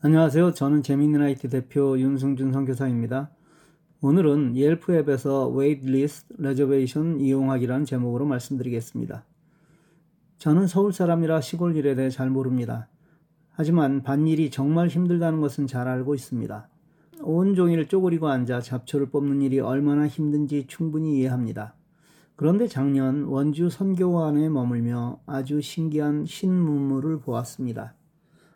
안녕하세요. 저는 재미있는 IT 대표 윤승준 선교사입니다. 오늘은 Yelp 앱에서 Waitlist Reservation 이용하기라는 제목으로 말씀드리겠습니다. 저는 서울 사람이라 시골 일에 대해 잘 모릅니다. 하지만 밭일이 정말 힘들다는 것은 잘 알고 있습니다. 온종일 쪼그리고 앉아 잡초를 뽑는 일이 얼마나 힘든지 충분히 이해합니다. 그런데 작년 원주 선교관에 머물며 아주 신기한 신문물을 보았습니다.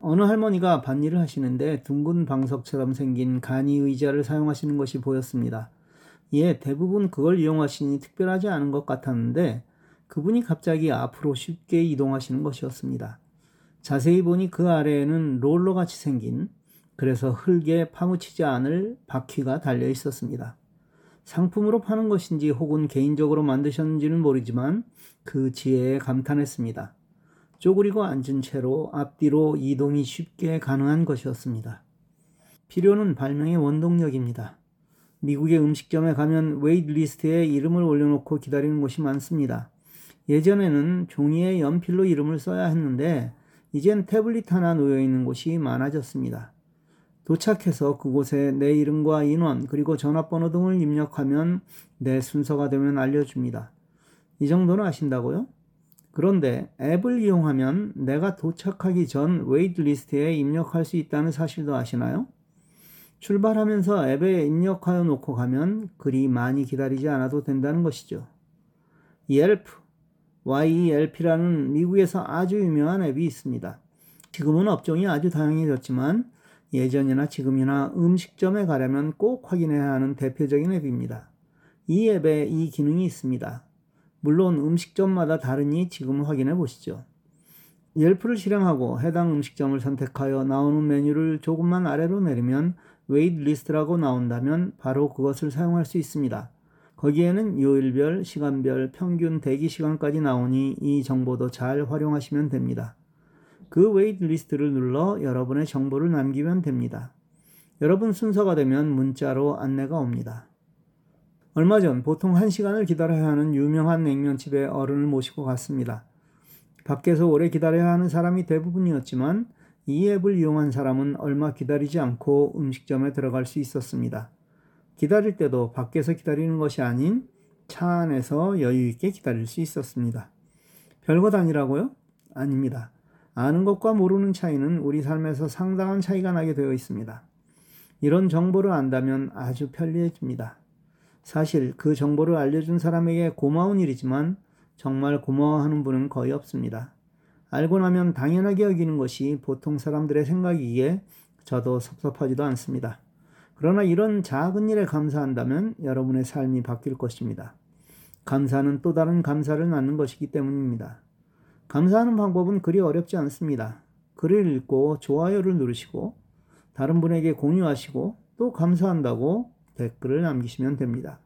어느 할머니가 밭일을 하시는데 둥근 방석처럼 생긴 간이 의자를 사용하시는 것이 보였습니다. 예, 대부분 그걸 이용하시니 특별하지 않은 것 같았는데 그분이 갑자기 앞으로 쉽게 이동하시는 것이었습니다. 자세히 보니 그 아래에는 롤러 같이 생긴 그래서 흙에 파묻히지 않을 바퀴가 달려 있었습니다. 상품으로 파는 것인지 혹은 개인적으로 만드셨는지는 모르지만 그 지혜에 감탄했습니다. 쪼그리고 앉은 채로 앞뒤로 이동이 쉽게 가능한 것이었습니다. 필요는 발명의 원동력입니다. 미국의 음식점에 가면 Waitlist에 이름을 올려놓고 기다리는 곳이 많습니다. 예전에는 종이에 연필로 이름을 써야 했는데 이젠 태블릿 하나 놓여 있는 곳이 많아졌습니다. 도착해서 그곳에 내 이름과 인원 그리고 전화번호 등을 입력하면 내 순서가 되면 알려줍니다. 이 정도는 아신다고요? 그런데 앱을 이용하면 내가 도착하기 전 Waitlist에 입력할 수 있다는 사실도 아시나요? 출발하면서 앱에 입력하여 놓고 가면 그리 많이 기다리지 않아도 된다는 것이죠. Yelp, YELP라는 미국에서 아주 유명한 앱이 있습니다. 지금은 업종이 아주 다양해졌지만 예전이나 지금이나 음식점에 가려면 꼭 확인해야 하는 대표적인 앱입니다. 이 앱에 이 기능이 있습니다. 물론 음식점마다 다르니 지금 확인해 보시죠. Yelp를 실행하고 해당 음식점을 선택하여 나오는 메뉴를 조금만 아래로 내리면 Waitlist라고 나온다면 바로 그것을 사용할 수 있습니다. 거기에는 요일별, 시간별, 평균 대기 시간까지 나오니 이 정보도 잘 활용하시면 됩니다. 그 Waitlist를 눌러 여러분의 정보를 남기면 됩니다. 여러분 순서가 되면 문자로 안내가 옵니다. 얼마 전 보통 1시간을 기다려야 하는 유명한 냉면집에 어른을 모시고 갔습니다. 밖에서 오래 기다려야 하는 사람이 대부분이었지만 이 앱을 이용한 사람은 얼마 기다리지 않고 음식점에 들어갈 수 있었습니다. 기다릴 때도 밖에서 기다리는 것이 아닌 차 안에서 여유 있게 기다릴 수 있었습니다. 별것 아니라고요? 아닙니다. 아는 것과 모르는 차이는 우리 삶에서 상당한 차이가 나게 되어 있습니다. 이런 정보를 안다면 아주 편리해집니다. 사실 그 정보를 알려준 사람에게 고마운 일이지만 정말 고마워하는 분은 거의 없습니다. 알고 나면 당연하게 여기는 것이 보통 사람들의 생각이기에 저도 섭섭하지도 않습니다. 그러나 이런 작은 일에 감사한다면 여러분의 삶이 바뀔 것입니다. 감사는 또 다른 감사를 낳는 것이기 때문입니다. 감사하는 방법은 그리 어렵지 않습니다. 글을 읽고 좋아요를 누르시고 다른 분에게 공유하시고 또 감사한다고 댓글을 남기시면 됩니다.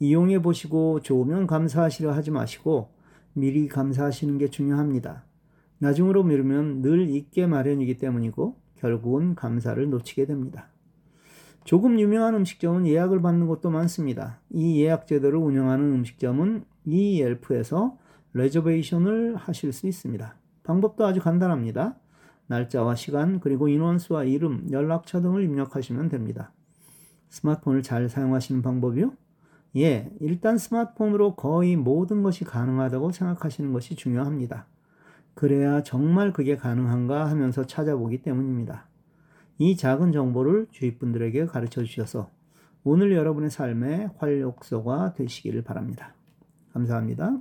이용해 보시고 좋으면 감사하시려 하지 마시고 미리 감사하시는 게 중요합니다. 나중으로 미루면 늘 잊게 마련이기 때문이고 결국은 감사를 놓치게 됩니다. 조금 유명한 음식점은 예약을 받는 곳도 많습니다. 이 예약 제도를 운영하는 음식점은 이 옐프에서 레저베이션을 하실 수 있습니다. 방법도 아주 간단합니다. 날짜와 시간, 그리고 인원수와 이름, 연락처 등을 입력하시면 됩니다. 스마트폰을 잘 사용하시는 방법이요? 예, 일단 스마트폰으로 거의 모든 것이 가능하다고 생각하시는 것이 중요합니다. 그래야 정말 그게 가능한가 하면서 찾아보기 때문입니다. 이 작은 정보를 주위 분들에게 가르쳐 주셔서 오늘 여러분의 삶의 활력소가 되시기를 바랍니다. 감사합니다.